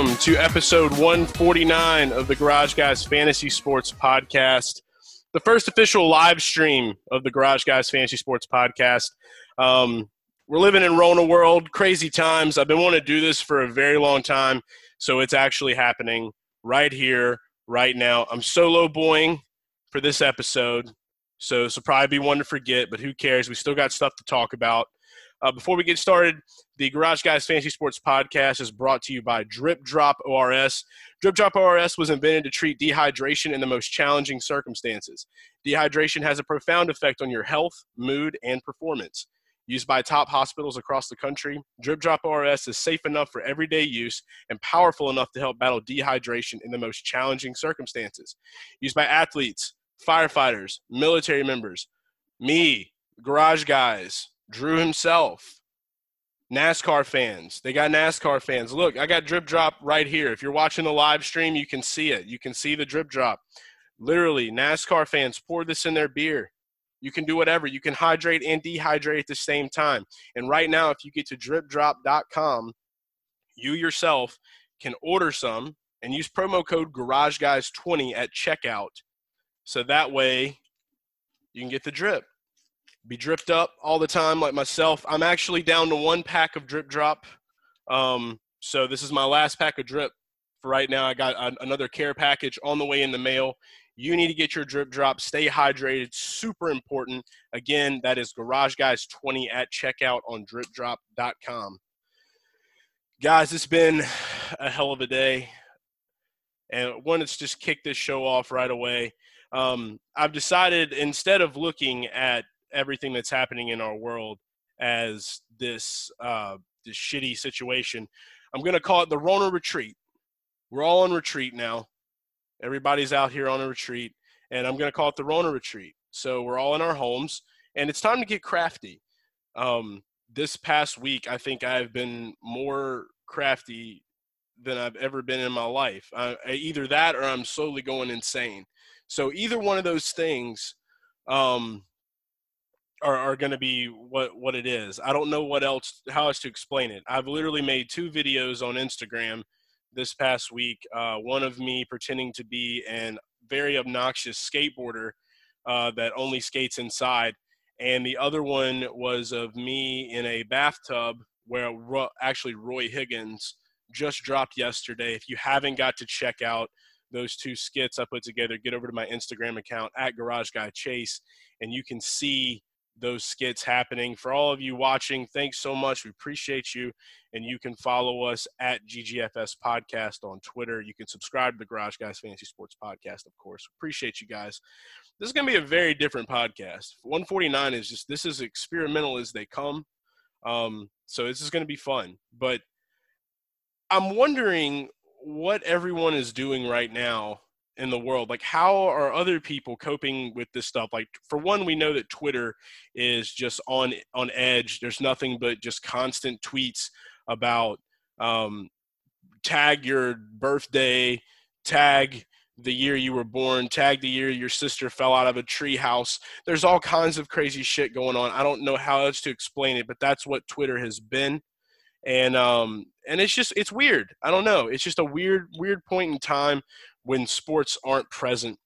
Welcome to episode 149 of the Garage Guys Fantasy Sports Podcast, the first official live stream of the Garage Guys Fantasy Sports Podcast. Um, we're living in Rona world, crazy times. I've been wanting to do this for a very long time, so it's actually happening right here, right now. I'm solo boying for this episode, so this will probably be one to forget, but who cares? We still got stuff to talk about. Uh, before we get started, the Garage Guys Fantasy Sports Podcast is brought to you by Drip Drop ORS. Drip Drop ORS was invented to treat dehydration in the most challenging circumstances. Dehydration has a profound effect on your health, mood, and performance. Used by top hospitals across the country, Drip Drop ORS is safe enough for everyday use and powerful enough to help battle dehydration in the most challenging circumstances. Used by athletes, firefighters, military members, me, garage guys, Drew himself, NASCAR fans. They got NASCAR fans. Look, I got drip drop right here. If you're watching the live stream, you can see it. You can see the drip drop. Literally, NASCAR fans pour this in their beer. You can do whatever. You can hydrate and dehydrate at the same time. And right now, if you get to dripdrop.com, you yourself can order some and use promo code GarageGuys20 at checkout. So that way you can get the drip be dripped up all the time like myself. I'm actually down to one pack of drip drop. Um, so this is my last pack of drip for right now. I got another care package on the way in the mail. You need to get your drip drop. Stay hydrated. Super important. Again, that is Garage Guys 20 at checkout on dripdrop.com. Guys, it's been a hell of a day. And wanted to just kick this show off right away. Um, I've decided instead of looking at everything that's happening in our world as this uh, this shitty situation. I'm to call it the Rona retreat. We're all on retreat now. Everybody's out here on a retreat, and I'm to call it the Rona retreat. So we're all in our homes, and it's time to get crafty. Um, this past week, I think I've been more crafty than I've ever been in my life. Uh, either that, or I'm slowly going insane. So either one of those things, um, are, are going to be what what it is. I don't know what else how else to explain it. I've literally made two videos on Instagram this past week. Uh, one of me pretending to be an very obnoxious skateboarder uh, that only skates inside, and the other one was of me in a bathtub where actually Roy Higgins just dropped yesterday. If you haven't got to check out those two skits I put together, get over to my Instagram account at Garage Guy Chase, and you can see those skits happening. For all of you watching, thanks so much. We appreciate you. And you can follow us at GGFS Podcast on Twitter. You can subscribe to the Garage Guys Fantasy Sports Podcast, of course. Appreciate you guys. This is going to be a very different podcast. 149 is just, this is experimental as they come. Um, so this is going to be fun. But I'm wondering what everyone is doing right now in the world like how are other people coping with this stuff? Like for one we know that twitter is just on on edge. There's nothing but just constant tweets about um, tag your birthday tag the year you were born tag the year your sister fell out of a tree house. There's all kinds of crazy shit going on. I don't know how else to explain it but that's what twitter has been. And um and it's just it's weird. I don't know. It's just a weird weird point in time when sports aren't present.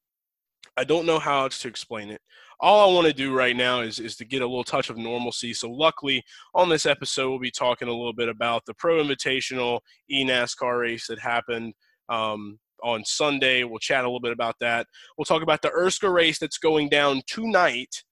I don't know how else to explain it. All I want to do right now is, is to get a little touch of normalcy. So, luckily, on this episode, we'll be talking a little bit about the Pro Invitational e NASCAR race that happened um, on Sunday. We'll chat a little bit about that. We'll talk about the ERSCA race that's going down tonight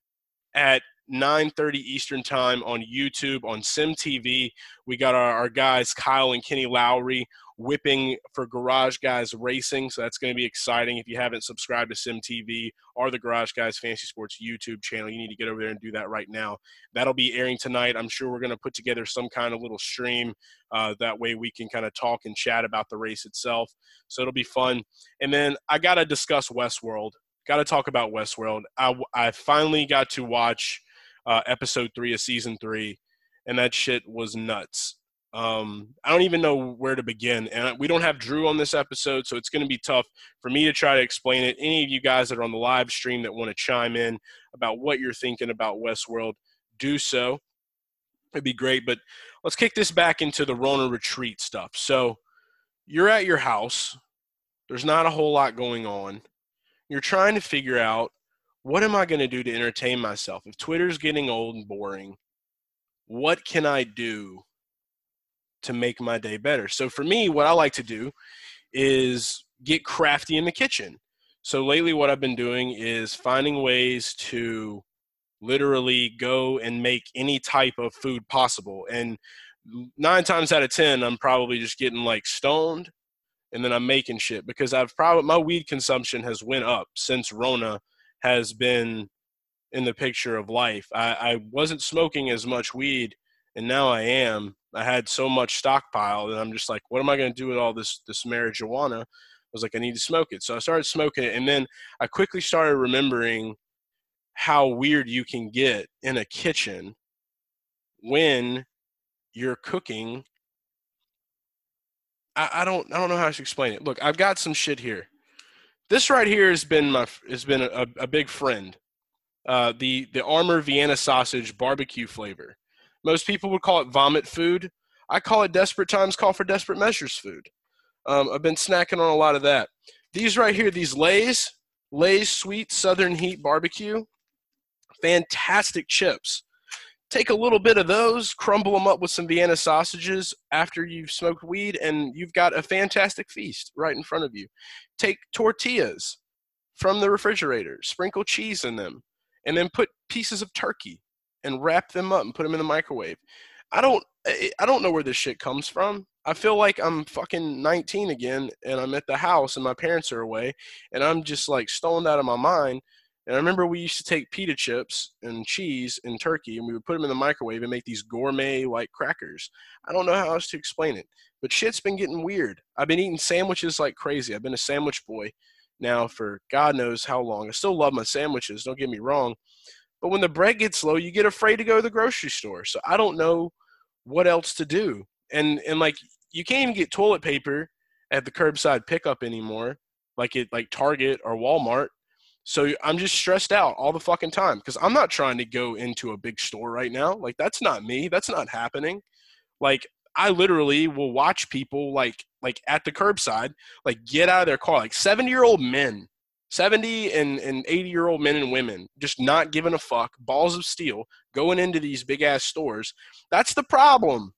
at 9.30 Eastern Time on YouTube, on SimTV. We got our, our guys, Kyle and Kenny Lowry, whipping for Garage Guys Racing. So that's going to be exciting. If you haven't subscribed to SimTV or the Garage Guys Fantasy Sports YouTube channel, you need to get over there and do that right now. That'll be airing tonight. I'm sure we're going to put together some kind of little stream. Uh, that way we can kind of talk and chat about the race itself. So it'll be fun. And then I got to discuss Westworld. Got to talk about Westworld. I, I finally got to watch uh, episode three of season three, and that shit was nuts. Um, I don't even know where to begin. And we don't have Drew on this episode, so it's going to be tough for me to try to explain it. Any of you guys that are on the live stream that want to chime in about what you're thinking about Westworld, do so. It'd be great. But let's kick this back into the Rona retreat stuff. So you're at your house, there's not a whole lot going on. You're trying to figure out what am I going to do to entertain myself? If Twitter's getting old and boring, what can I do to make my day better. So for me, what I like to do is get crafty in the kitchen. So lately, what I've been doing is finding ways to literally go and make any type of food possible. And nine times out of 10, I'm probably just getting like stoned and then I'm making shit because I've probably, my weed consumption has went up since Rona has been in the picture of life. I, I wasn't smoking as much weed and now I am. I had so much stockpile and I'm just like, what am I going to do with all this this marijuana? I was like, I need to smoke it. So I started smoking it, and then I quickly started remembering how weird you can get in a kitchen when you're cooking. I, I don't I don't know how to explain it. Look, I've got some shit here. This right here has been my has been a, a big friend. Uh, the the Armour Vienna sausage barbecue flavor. Most people would call it vomit food. I call it desperate times call for desperate measures food. Um, I've been snacking on a lot of that. These right here, these Lay's, Lay's Sweet Southern Heat Barbecue, fantastic chips. Take a little bit of those, crumble them up with some Vienna sausages after you've smoked weed, and you've got a fantastic feast right in front of you. Take tortillas from the refrigerator, sprinkle cheese in them, and then put pieces of turkey and wrap them up and put them in the microwave. I don't eh, I don't know where this shit comes from. I feel like I'm fucking 19 again and I'm at the house and my parents are away and I'm just like stoned out of my mind. And I remember we used to take pita chips and cheese and turkey and we would put them in the microwave and make these gourmet like crackers. I don't know how else to explain it, but shit's been getting weird. I've been eating sandwiches like crazy. I've been a sandwich boy now for God knows how long. I still love my sandwiches, don't get me wrong, but when the bread gets low, you get afraid to go to the grocery store. So I don't know what else to do. And and like you can't even get toilet paper at the curbside pickup anymore, like it like Target or Walmart. So I'm just stressed out all the fucking time because I'm not trying to go into a big store right now. Like that's not me. That's not happening. Like I literally will watch people like like at the curbside like get out of their car like 70 year old men 70 and, and 80 year old men and women just not giving a fuck, balls of steel, going into these big ass stores. That's the problem.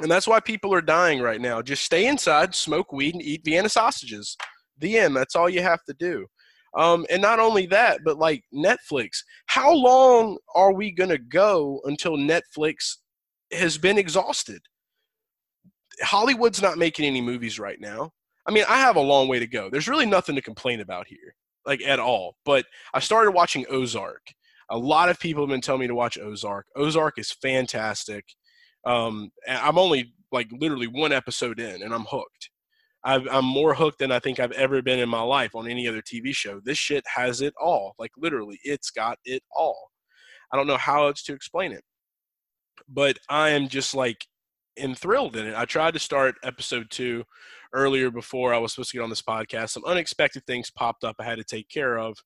And that's why people are dying right now. Just stay inside, smoke weed, and eat Vienna sausages. The end. That's all you have to do. Um, and not only that, but like Netflix. How long are we going to go until Netflix has been exhausted? Hollywood's not making any movies right now. I mean, I have a long way to go. There's really nothing to complain about here, like at all. But I started watching Ozark. A lot of people have been telling me to watch Ozark. Ozark is fantastic. Um, I'm only like literally one episode in, and I'm hooked. i am more hooked than I think I've ever been in my life on any other TV show. This shit has it all. Like literally, it's got it all. I don't know how else to explain it, but I am just like enthralled in it. I tried to start episode two earlier before I was supposed to get on this podcast. Some unexpected things popped up I had to take care of.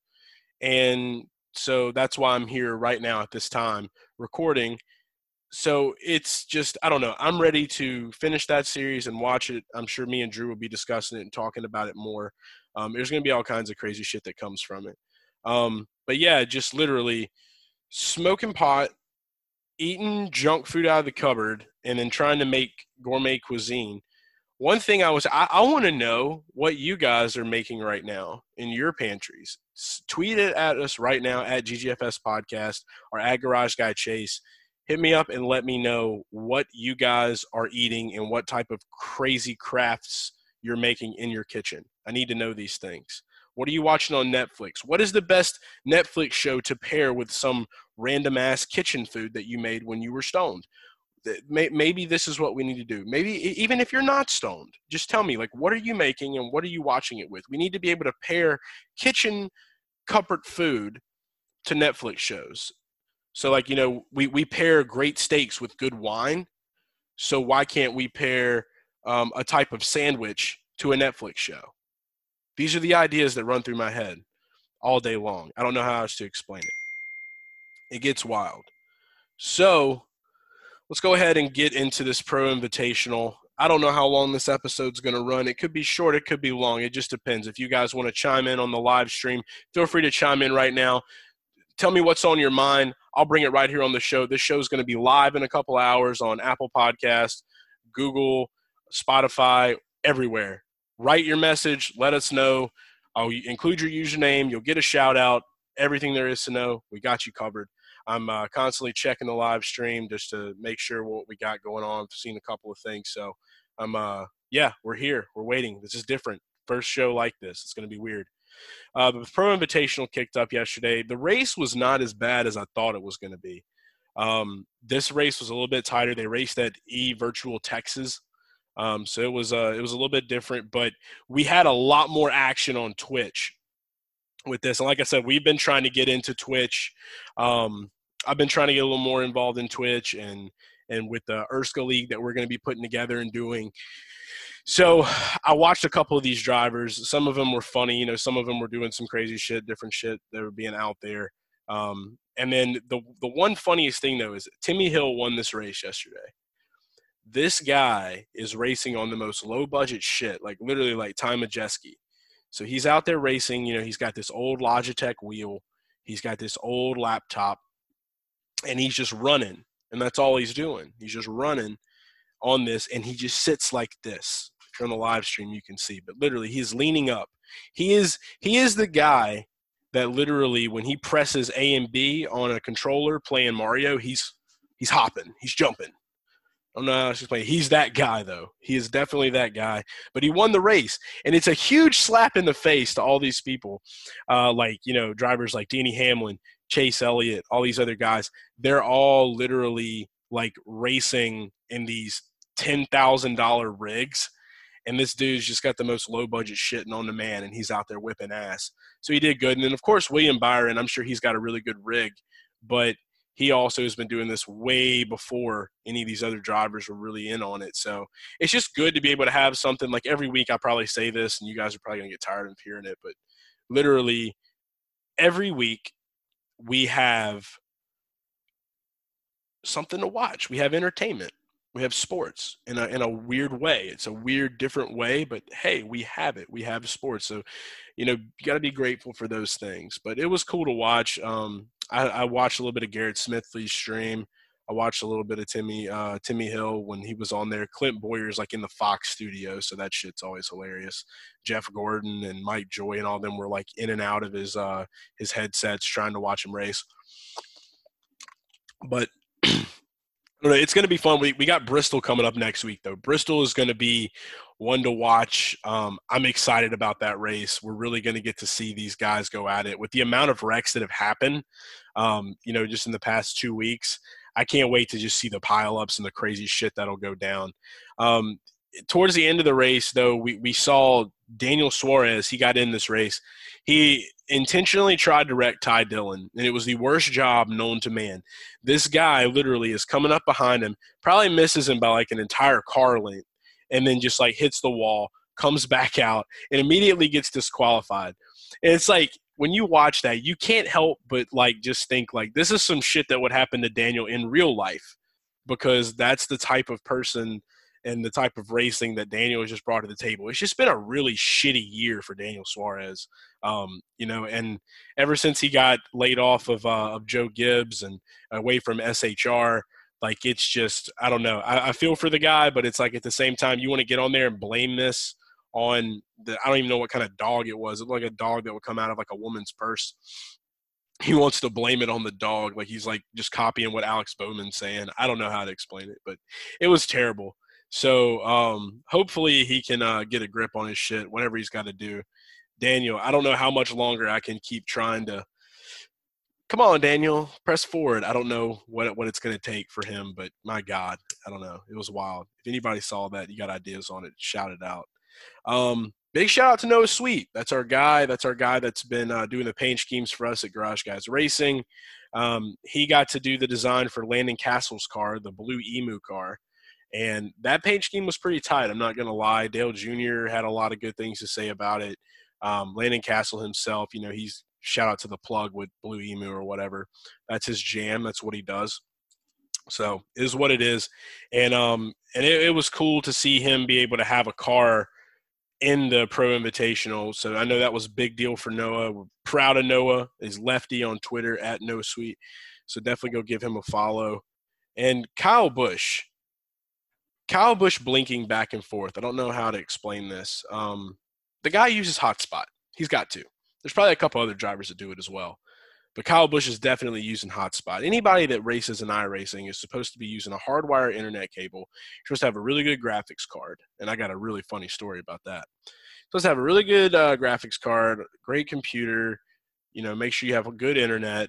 And so that's why I'm here right now at this time recording. So it's just, I don't know. I'm ready to finish that series and watch it. I'm sure me and Drew will be discussing it and talking about it more. Um, there's going to be all kinds of crazy shit that comes from it. Um, but yeah, just literally smoking pot, eating junk food out of the cupboard, and then trying to make gourmet cuisine one thing I was I, I want to know what you guys are making right now in your pantries. tweet it at us right now at GGFS Podcast or at Garage Guy Chase. hit me up and let me know what you guys are eating and what type of crazy crafts you're making in your kitchen. I need to know these things. What are you watching on Netflix? What is the best Netflix show to pair with some random ass kitchen food that you made when you were stoned? Maybe this is what we need to do. Maybe even if you're not stoned, just tell me, like, what are you making and what are you watching it with? We need to be able to pair kitchen comfort food to Netflix shows. So, like, you know, we, we pair great steaks with good wine. So, why can't we pair um, a type of sandwich to a Netflix show? These are the ideas that run through my head all day long. I don't know how else to explain it. It gets wild. So, let's go ahead and get into this pro invitational. I don't know how long this episode's going to run. It could be short, it could be long. It just depends. If you guys want to chime in on the live stream, feel free to chime in right now. Tell me what's on your mind. I'll bring it right here on the show. This show is going to be live in a couple hours on Apple Podcast, Google, Spotify, everywhere. Write your message. Let us know. I'll include your username. You'll get a shout out. Everything there is to know, we got you covered. I'm uh, constantly checking the live stream just to make sure what we got going on. I've seen a couple of things, so I'm uh yeah, we're here. We're waiting. This is different. First show like this. It's going to be weird. Uh, the Pro Invitational kicked up yesterday. The race was not as bad as I thought it was going to be. Um, this race was a little bit tighter. They raced at E Virtual Texas, um, so it was uh, it was a little bit different. But we had a lot more action on Twitch with this. And like I said, we've been trying to get into Twitch. Um, I've been trying to get a little more involved in Twitch and and with the ERSCA League that we're going to be putting together and doing. So I watched a couple of these drivers. Some of them were funny, you know. Some of them were doing some crazy shit, different shit that were being out there. Um, and then the the one funniest thing though is Timmy Hill won this race yesterday. This guy is racing on the most low budget shit, like literally like Ty Majeski. So he's out there racing. You know, he's got this old Logitech wheel. He's got this old laptop, and he's just running, and that's all he's doing. He's just running on this, and he just sits like this if you're on the live stream, you can see. But literally, he's leaning up. He is he is the guy that literally, when he presses A and B on a controller playing Mario, he's he's hopping, he's jumping. Know how to explain. He's that guy, though. He is definitely that guy. But he won the race, and it's a huge slap in the face to all these people, uh, like you know, drivers like Denny Hamlin, Chase Elliott, all these other guys. They're all literally like racing in these ten thousand dollar rigs and this dude's just got the most low budget shit on the man, and he's out there whipping ass. So he did good. And then of course William Byron, I'm sure he's got a really good rig, but he also has been doing this way before any of these other drivers were really in on it. So it's just good to be able to have something like every week. I probably say this, and you guys are probably gonna get tired of hearing it, but literally every week we have something to watch. We have entertainment we have sports in a in a weird way. It's a weird, different way, but hey, we have it. We have sports. So, you know, you got to be grateful for those things. But it was cool to watch. Um, I, I, watched a little bit of Garrett Smithley's stream. I watched a little bit of Timmy uh, Timmy Hill when he was on there. Clint Bowyer's like in the Fox studio, so that shit's always hilarious. Jeff Gordon and Mike Joy and all them were like in and out of his uh, his headsets trying to watch him race. But it's going to be fun. We, we got Bristol coming up next week, though. Bristol is going to be one to watch. Um, I'm excited about that race. We're really going to get to see these guys go at it with the amount of wrecks that have happened, um, you know, just in the past two weeks. I can't wait to just see the pileups and the crazy shit that'll go down. Um, towards the end of the race, though, we, we saw Daniel Suarez. He got in this race. He intentionally tried to wreck Ty Dillon, and it was the worst job known to man. This guy literally is coming up behind him, probably misses him by like an entire car length, and then just like hits the wall, comes back out, and immediately gets disqualified. And it's like when you watch that, you can't help but like just think like this is some shit that would happen to Daniel in real life because that's the type of person and the type of racing that Daniel has just brought to the table. It's just been a really shitty year for Daniel Suarez, um, you know, and ever since he got laid off of uh, of Joe Gibbs and away from SHR, like it's just I don't know. I, I feel for the guy, but it's like at the same time you want to get on there and blame this on the I don't even know what kind of dog it was. It like a dog that would come out of like a woman's purse. he wants to blame it on the dog, like he's like just copying what Alex Bowman's saying. I don't know how to explain it, but it was terrible. So um, hopefully he can uh, get a grip on his shit, whatever he's got to do. Daniel, I don't know how much longer I can keep trying to. Come on, Daniel, press forward. I don't know what what it's going to take for him, but my God, I don't know. It was wild. If anybody saw that, you got ideas on it, shout it out. Um, big shout out to Noah Sweet. That's our guy. That's our guy that's been uh, doing the paint schemes for us at Garage Guys Racing. Um, he got to do the design for Landon Cassill's car, the blue emu car. And that paint scheme was pretty tight. I'm not going to lie. Dale Jr. had a lot of good things to say about it. Um, Landon Castle himself, you know, he's shout out to the plug with Blue Emu or whatever. That's his jam. That's what he does. So is what it is. And um and it, it was cool to see him be able to have a car in the Pro Invitational. So I know that was a big deal for Noah. We're proud of Noah. Is lefty on Twitter at No Sweet. So definitely go give him a follow. And Kyle Busch. Kyle Busch blinking back and forth. I don't know how to explain this. Um, the guy uses hotspot. He's got to. There's probably a couple other drivers that do it as well. But Kyle Busch is definitely using hotspot. Anybody that races in iRacing is supposed to be using a hardwire internet cable. You're supposed to have a really good graphics card. And I got a really funny story about that. You're Supposed to have a really good uh, graphics card, great computer, you know, make sure you have a good internet.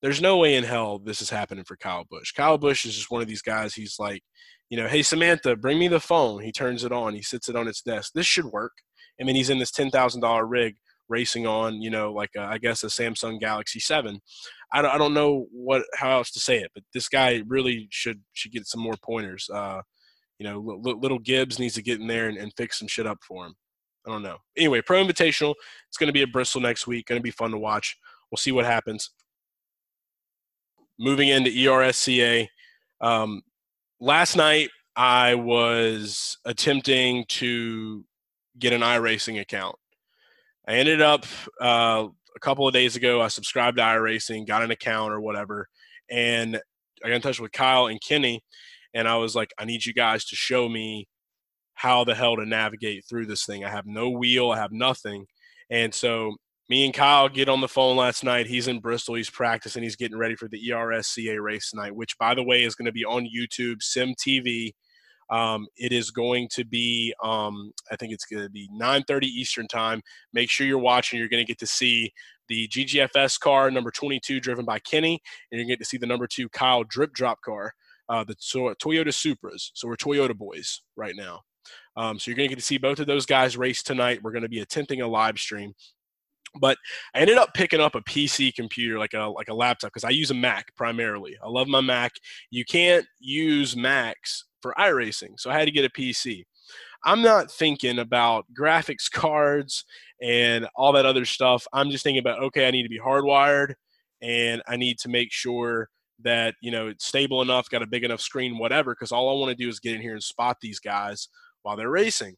There's no way in hell this is happening for Kyle Busch. Kyle Busch is just one of these guys. He's like, you know, hey, Samantha, bring me the phone. He turns it on. He sits it on its desk. This should work. And then he's in this $10,000 rig racing on, you know, like a, I guess a Samsung Galaxy 7. I don't, I don't know what how else to say it, but this guy really should should get some more pointers. Uh, you know, little Gibbs needs to get in there and, and fix some shit up for him. I don't know. Anyway, Pro Invitational. It's going to be at Bristol next week. Going to be fun to watch. We'll see what happens. Moving into ERSCA. Um, last night I was attempting to get an iRacing account. I ended up uh, a couple of days ago. I subscribed to iRacing, got an account or whatever, and I got in touch with Kyle and Kenny, and I was like, I need you guys to show me how the hell to navigate through this thing. I have no wheel, I have nothing, and so me and Kyle get on the phone last night. He's in Bristol. He's practicing. He's getting ready for the ERSCA race tonight, which, by the way, is going to be on YouTube, Sim TV. Um, it is going to be, um, I think it's going to be 9:30 Eastern time. Make sure you're watching. You're going to get to see the GGFS car number 22, driven by Kenny, and you're going to get to see the number two Kyle drip drop car, uh, the Toyota Supras. So we're Toyota boys right now. Um, so you're going to get to see both of those guys race tonight. We're going to be attempting a live stream but I ended up picking up a PC computer, like a like a laptop, because I use a Mac primarily. I love my Mac. You can't use Macs for iRacing. So I had to get a PC. I'm not thinking about graphics cards and all that other stuff. I'm just thinking about, okay, I need to be hardwired and I need to make sure that, you know, it's stable enough, got a big enough screen, whatever, because all I want to do is get in here and spot these guys while they're racing.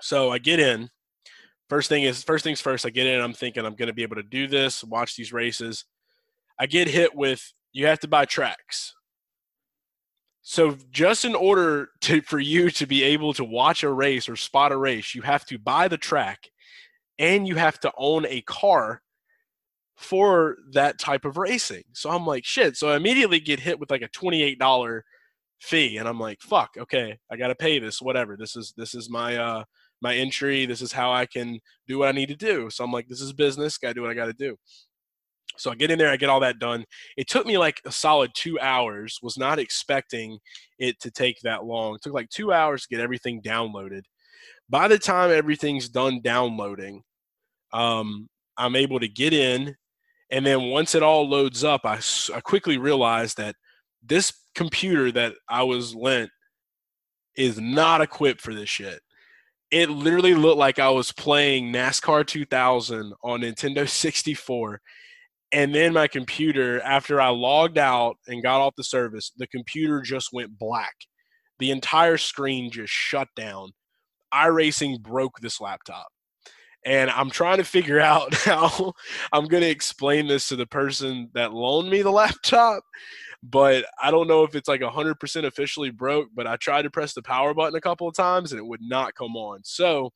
So I get in. First thing is, first things first, I get in, I'm thinking I'm going to be able to do this, watch these races. I get hit with, you have to buy tracks. So just in order to for you to be able to watch a race or spot a race, you have to buy the track and you have to own a car for that type of racing. So I'm like, shit. So I immediately get hit with like a $28 fee and I'm like, fuck, okay, I got to pay this, whatever. This is this is my uh my entry. This is how I can do what I need to do. So I'm like, this is business, got to do what I got to do. So I get in there, I get all that done. It took me like a solid two hours. Was not expecting it to take that long. It took like two hours to get everything downloaded. By the time everything's done downloading, um, I'm able to get in, and then once it all loads up, I, I quickly realized that this computer that I was lent is not equipped for this shit. It literally looked like I was playing NASCAR 2000 on Nintendo 64 and then my computer after i logged out and got off the service the computer just went black. The entire screen just shut down. iRacing broke this laptop. And i'm trying to figure out how i'm going to explain this to the person that loaned me the laptop but i don't know if it's like 100% officially broke but i tried to press the power button a couple of times and it would not come on so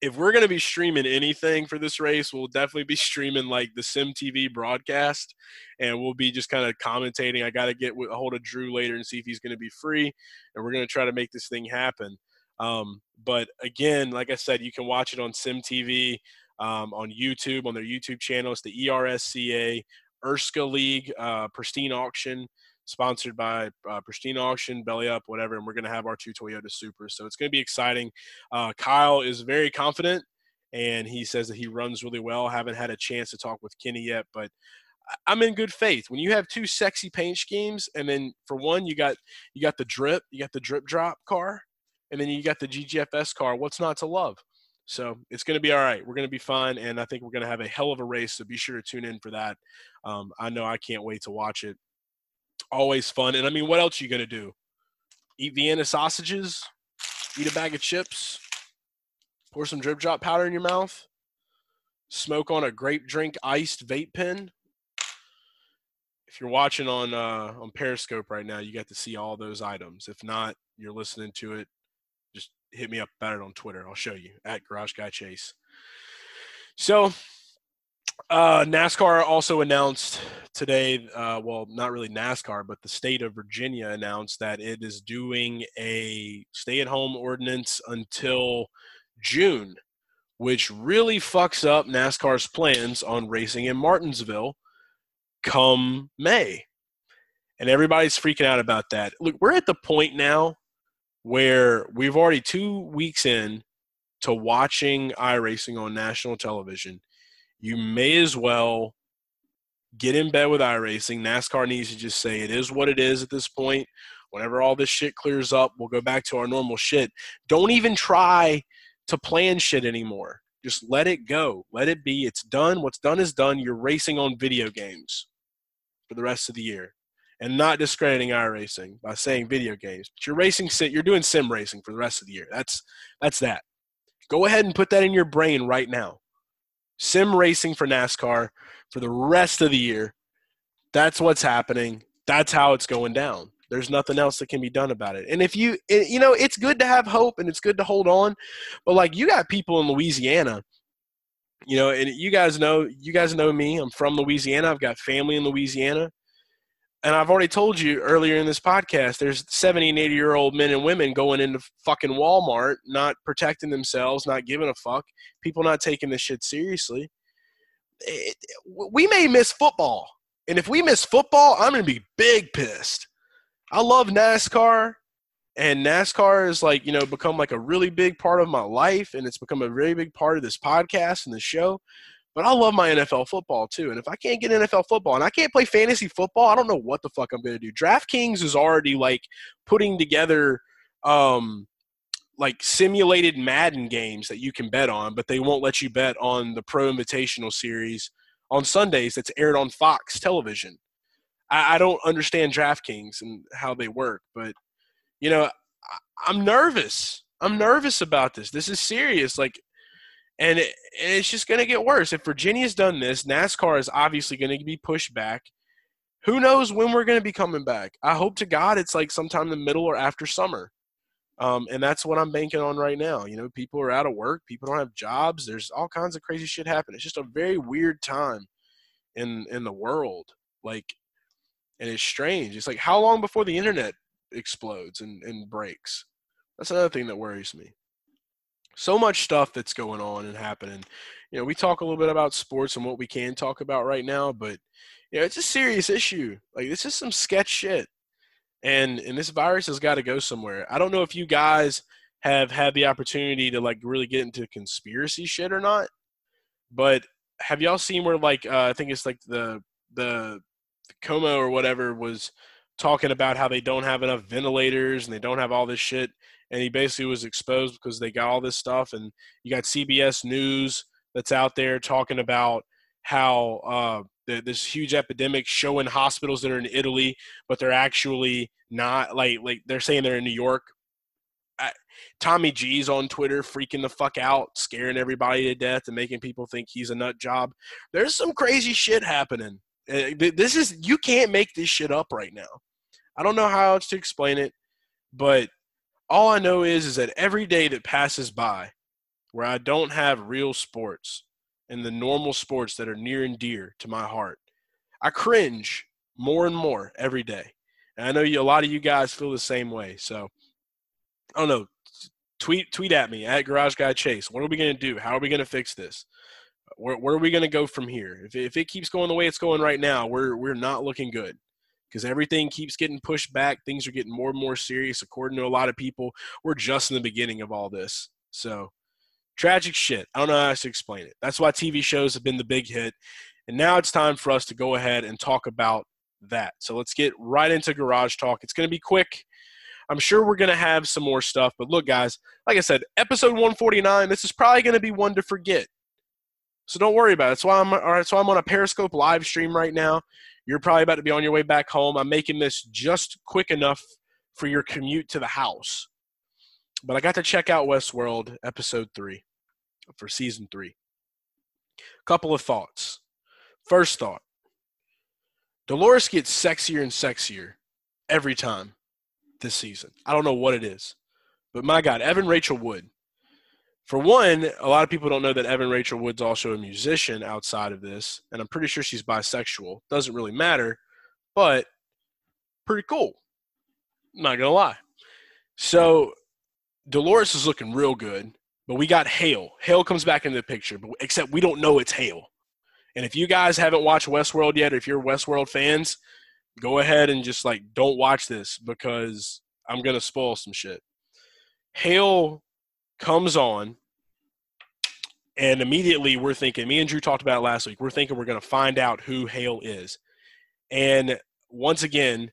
if we're going to be streaming anything for this race, we'll definitely be streaming like the Sim TV broadcast, and we'll be just kind of commentating. I got to get a hold of Drew later and see if he's going to be free, and we're going to try to make this thing happen. Um, but again, like I said, you can watch it on Sim TV, um, on YouTube, on their YouTube channel. It's the ERSCA ERSCA League uh, Pristine Auction sponsored by uh, Pristine Auction, Belly Up, whatever. And we're going to have our two Toyota Supras. So it's going to be exciting. Uh, Kyle is very confident and he says that he runs really well. Haven't had a chance to talk with Kenny yet, but I'm in good faith. When you have two sexy paint schemes, and then for one, you got you got the drip, you got the drip drop car, and then you got the GGFS car. What's not to love? So it's going to be all right. We're going to be fine, and I think we're going to have a hell of a race. So be sure to tune in for that. Um, I know I can't wait to watch it always fun. And I mean, what else are you going to do? Eat Vienna sausages? Eat a bag of chips? Pour some drip drop powder in your mouth? Smoke on a grape drink iced vape pen? If you're watching on uh, on Periscope right now, you get to see all those items. If not, you're listening to it. Hit me up about it on Twitter. I'll show you at Garage Guy Chase. So uh, NASCAR also announced today, uh, well, not really NASCAR, but the state of Virginia announced that it is doing a stay at home ordinance until June, which really fucks up NASCAR's plans on racing in Martinsville come May. And everybody's freaking out about that. Look, we're at the point now where we've already two weeks in to watching iRacing on national television you may as well get in bed with iRacing. NASCAR needs to just say it is what it is at this point. Whenever all this shit clears up, we'll go back to our normal shit. Don't even try to plan shit anymore. Just let it go. Let it be. It's done. What's done is done. You're racing on video games for the rest of the year. And not discrediting iRacing by saying video games. But you're racing you're doing sim racing for the rest of the year. That's that's that. Go ahead and put that in your brain right now sim racing for NASCAR for the rest of the year. That's what's happening. That's how it's going down. There's nothing else that can be done about it. And if you, you know, it's good to have hope and it's good to hold on, but like you got people in Louisiana, you know, and you guys know, you guys know me. I'm from Louisiana. I've got family in Louisiana and I've already told you earlier in this podcast, there's 70 and 80 year old men and women going into fucking Walmart, not protecting themselves, not giving a fuck, people not taking this shit seriously. It, we may miss football. And if we miss football, I'm going to be big pissed. I love NASCAR, and NASCAR is like, you know, become like a really big part of my life, and it's become a very big part of this podcast and the show. But I love my NFL football too. And if I can't get NFL football and I can't play fantasy football, I don't know what the fuck I'm going to do. DraftKings is already like putting together um like simulated Madden games that you can bet on, but they won't let you bet on the Pro Invitational Series on Sundays that's aired on Fox television. I, I don't understand DraftKings and how they work, but you know, I, I'm nervous. I'm nervous about this. This is serious. Like and, it, it's just going to get worse. If Virginia's done this, NASCAR is obviously going to be pushed back. Who knows when we're going to be coming back? I hope to God it's like sometime in the middle or after summer. Um, and that's what I'm banking on right now. You know, people are out of work, people don't have jobs. There's all kinds of crazy shit happening. It's just a very weird time in in the world. Like, and it's strange. It's like how long before the internet explodes and, and breaks? That's another thing that worries me so much stuff that's going on and happening. You know, we talk a little bit about sports and what we can talk about right now, but you know, it's a serious issue. Like this is some sketch shit. And and this virus has got to go somewhere. I don't know if you guys have had the opportunity to like really get into conspiracy shit or not, but have y'all seen where like uh, I think it's like the the, Cuomo or whatever was talking about how they don't have enough ventilators and they don't have all this shit and he basically was exposed because they got all this stuff. And you got CBS News that's out there talking about how uh, the, this huge epidemic showing hospitals that are in Italy, but they're actually not. Like like they're saying they're in New York. Tommy G's on Twitter freaking the fuck out, scaring everybody to death and making people think he's a nut job. There's some crazy shit happening. Uh, this is you can't make this shit up right now. I don't know how else to explain it, but all I know is is that every day that passes by, where I don't have real sports and the normal sports that are near and dear to my heart, I cringe more and more every day. And I know you, a lot of you guys feel the same way. So I don't know. Tweet tweet at me at Garage Guy Chase. What are we going to do? How are we going to fix this? Where, where are we going to go from here? If, if it keeps going the way it's going right now, we're we're not looking good because everything keeps getting pushed back. Things are getting more and more serious. According to a lot of people, we're just in the beginning of all this. So tragic shit. I don't know how to explain it. That's why TV shows have been the big hit. And now it's time for us to go ahead and talk about that. So let's get right into garage talk. It's going to be quick. I'm sure we're going to have some more stuff, but look, guys, like I said, episode 149. This is probably going to be one to forget. So don't worry about it. That's why I'm. Right, so I'm on a Periscope live stream right now. You're probably about to be on your way back home. I'm making this just quick enough for your commute to the house. But I got to check out Westworld episode three for season three. Couple of thoughts. First thought Dolores gets sexier and sexier every time this season. I don't know what it is, but my God, Evan Rachel Wood. For one, a lot of people don't know that Evan Rachel Wood's also a musician outside of this, and I'm pretty sure she's bisexual. Doesn't really matter, but pretty cool. Not gonna lie. So Dolores is looking real good, but we got Hale. Hale comes back into the picture, but except we don't know it's Hale. And if you guys haven't watched Westworld yet, or if you're Westworld fans, go ahead and just like don't watch this because I'm gonna spoil some shit. Hale comes on, and immediately we're thinking. Me and Drew talked about last week. We're thinking we're gonna find out who Hale is, and once again,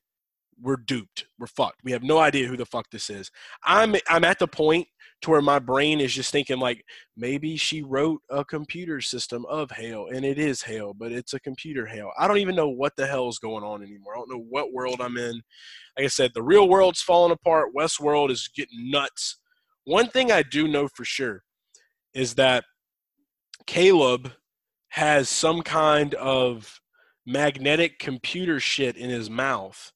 we're duped. We're fucked. We have no idea who the fuck this is. I'm I'm at the point to where my brain is just thinking like maybe she wrote a computer system of Hale and it is Hale, but it's a computer Hale. I don't even know what the hell is going on anymore. I don't know what world I'm in. Like I said, the real world's falling apart. Westworld is getting nuts. One thing I do know for sure is that Caleb has some kind of magnetic computer shit in his mouth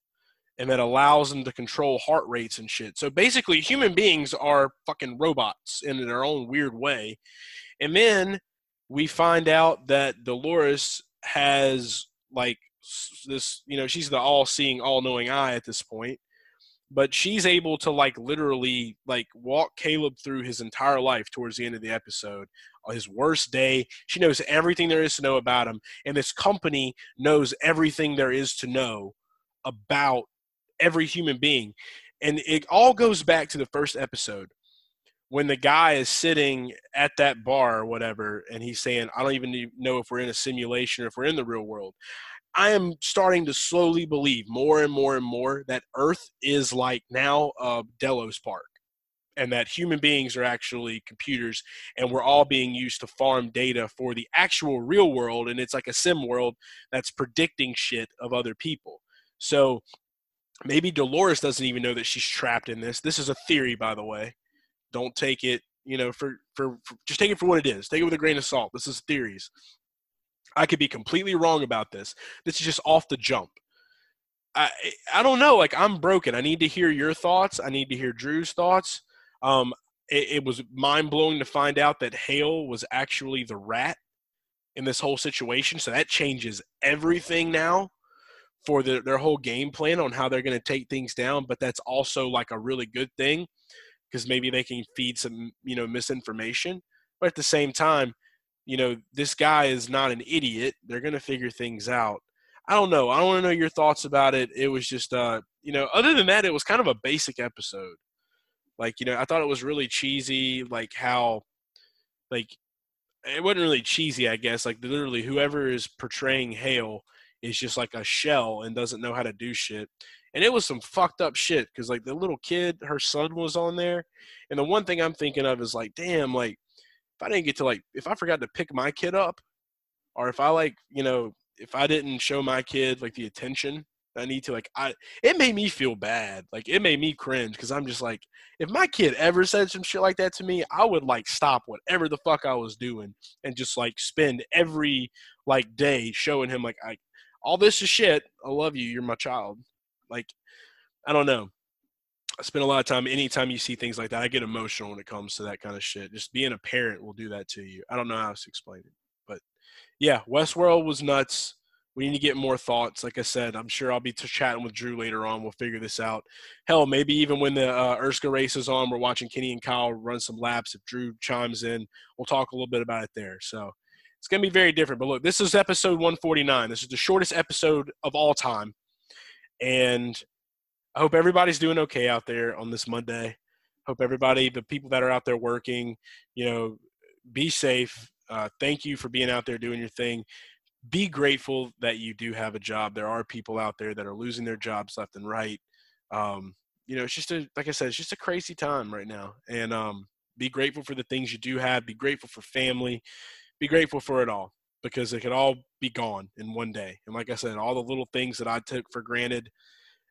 and that allows him to control heart rates and shit. So basically, human beings are fucking robots in their own weird way. And then we find out that Dolores has like this, you know, she's the all seeing, all knowing eye at this point. But she's able to like literally like walk Caleb through his entire life towards the end of the episode, his worst day. She knows everything there is to know about him, and this company knows everything there is to know about every human being. And it all goes back to the first episode when the guy is sitting at that bar or whatever, and he's saying, I don't even know if we're in a simulation or if we're in the real world. I am starting to slowly believe more and more and more that Earth is like now uh, Delos Park and that human beings are actually computers and we're all being used to farm data for the actual real world and it's like a sim world that's predicting shit of other people so maybe Dolores doesn't even know that she's trapped in this. This is a theory, by the way. Don't take it, you know, for, for, for just take it for what it is. Take it with a grain of salt. This is theories. I could be completely wrong about this. This is just off the jump. I I don't know. Like I'm broken. I need to hear your thoughts. I need to hear Drew's thoughts. Um, it, it was mind blowing to find out that Hale was actually the rat in this whole situation. So that changes everything now for the, their whole game plan on how they're going to take things down. But that's also like a really good thing because maybe they can feed some you know misinformation. But at the same time, you know this guy is not an idiot. They're going to figure things out. I don't know. I want to know your thoughts about it. It was just, uh, you know, other than that, it was kind of a basic episode. Like, you know, I thought it was really cheesy, like how, like, it wasn't really cheesy, I guess. Like, literally, whoever is portraying Hale is just like a shell and doesn't know how to do shit. And it was some fucked up shit because like the little kid, her son was on there, and the one thing I'm thinking of is like, damn, like if I didn't get to like if I forgot to pick my kid up, or if I like you know if I didn't show my kid like the attention I need to like I it made me feel bad. Like it made me cringe because I'm just like, if my kid ever said some shit like that to me, I would like stop whatever the fuck I was doing and just like spend every like day showing him like I all this is shit. I love you. You're my child. Like, I don't know. I spend a lot of time. Anytime you see things like that, I get emotional when it comes to that kind of shit. Just being a parent will do that to you. I don't know how else to explain it, but yeah, Westworld was nuts. We need to get more thoughts. Like I said, I'm sure I'll be chatting with Drew later on. We'll figure this out. Hell, maybe even when the uh, ERSCA race is on, we're watching Kenny and Kyle run some laps. If Drew chimes in, we'll talk a little bit about it there. So it's going to be very different. But look, this is episode 149. This is the shortest episode of all time. And I hope everybody's doing okay out there on this Monday. Hope everybody, the people that are out there working, you know, be safe. Uh, thank you for being out there doing your thing be grateful that you do have a job. There are people out there that are losing their jobs left and right. Um, you know, it's just a like I said, it's just a crazy time right now. And um, be grateful for the things you do have. Be grateful for family. Be grateful for it all because it could all be gone in one day. And like I said, all the little things that I took for granted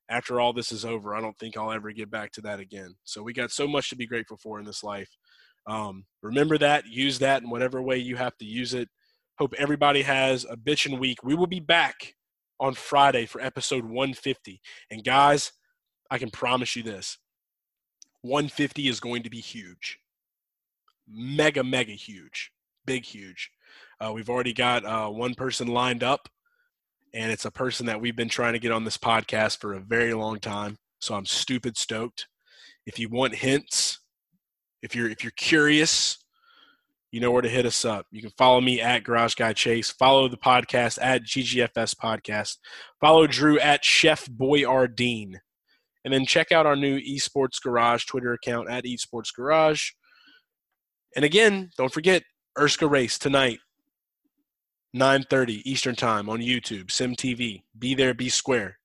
after all this is over, I don't think I'll ever get back to that again. So we got so much to be grateful for in this life. Um, remember that, use that in whatever way you have to use it. Hope everybody has a bitchin' week. We will be back on Friday for episode 150. And guys, I can promise you this 150 is going to be huge. Mega, mega huge. Big, huge. Uh, we've already got uh, one person lined up, and it's a person that we've been trying to get on this podcast for a very long time. So I'm stupid stoked. If you want hints, if you're if you're curious, you know where to hit us up. You can follow me at Garage Guy Chase. Follow the podcast at GGFS Podcast. Follow Drew at Chef Boyardeen. And then check out our new Esports Garage Twitter account at Esports Garage. And again, don't forget ERSCA Race tonight, 9.30 Eastern Time on YouTube, Sim TV. Be there, be square.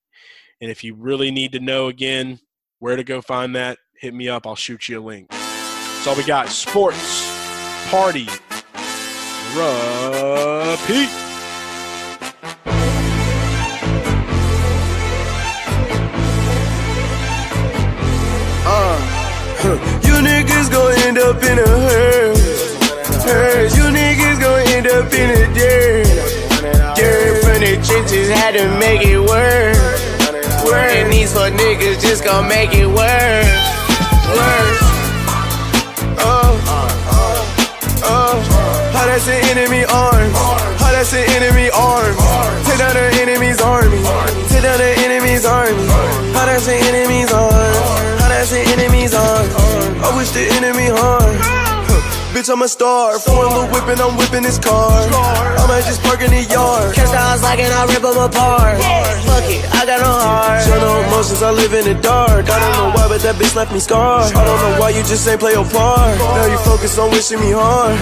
And if you really need to know again where to go find that, hit me up. I'll shoot you a link. That's all we got. Sports party. Repeat. Uh, you niggas gon' end up in a hearse. Hearse. You niggas gon' end up in a dirt. Dirt from the trenches had to make it work. Work. And these fuck niggas just gon' make it work. Worse. That's an enemy arm. How that's an enemy arms. Take down the enemy's army. Take down the enemy's army. How that's an enemy's arm. How that's an enemy's arms. I wish the enemy harm. Bitch, I'm a star. Foreign little whipping, I'm whipping this car. I might just park in the yard. Catch the house like and I rip them apart. Fuck it, I got no heart. No emotions, I live in the dark. I don't know why, but that bitch left me scarred. I don't know why you just ain't play your part. Now you focus on wishing me harm.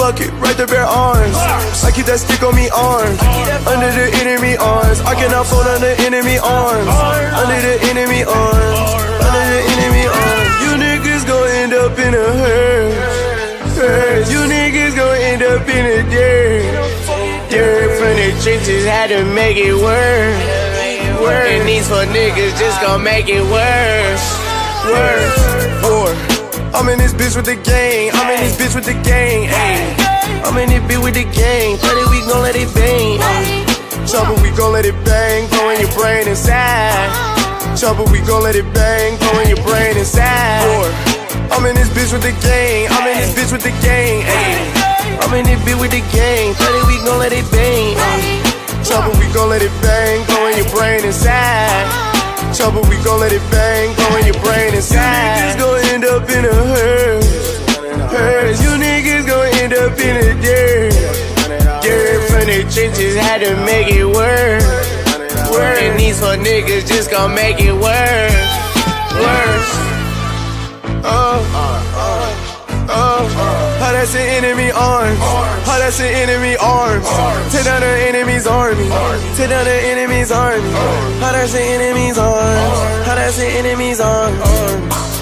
Fuck it, right there, bare arms. I keep that stick on me arms. Under the enemy arms. I cannot fall under enemy arms. Under the enemy arms. Under the enemy arms. You niggas gon' end up in a hearse. You niggas gon' end up in the dirt. Dirt from the trenches had to make it worse. Worse. And these four niggas just gon' make it worse. Worse. War. I'm in this bitch with the gang. I'm in this bitch with the gang. Ayy. I'm in this bitch with the gang. 30 we gon' let it bang. Uh, trouble, we gon' let it bang. Blow in your brain inside. Trouble, we gon' let it bang. Blow in your brain inside. War. I'm in this bitch with the gang. I'm in this bitch with the gang. Ayy. I'm in this bitch with the gang. 30 we gon' let it bang. Uh. Trouble, we gon' let it bang. Go in your brain inside. Trouble, we gon' let it bang. Go in your brain inside. You niggas gon' end up in a hearse. Hearse. You niggas gon' end up in a dirt. Dirt from the trenches had to make it work. Work. And these four niggas just gon' make it work. Worse. How that's an enemy arms. How that's an enemy arms. Take down the enemy's army. Take down the enemy's army. How that's an enemy's arms. How that's an enemy's arms.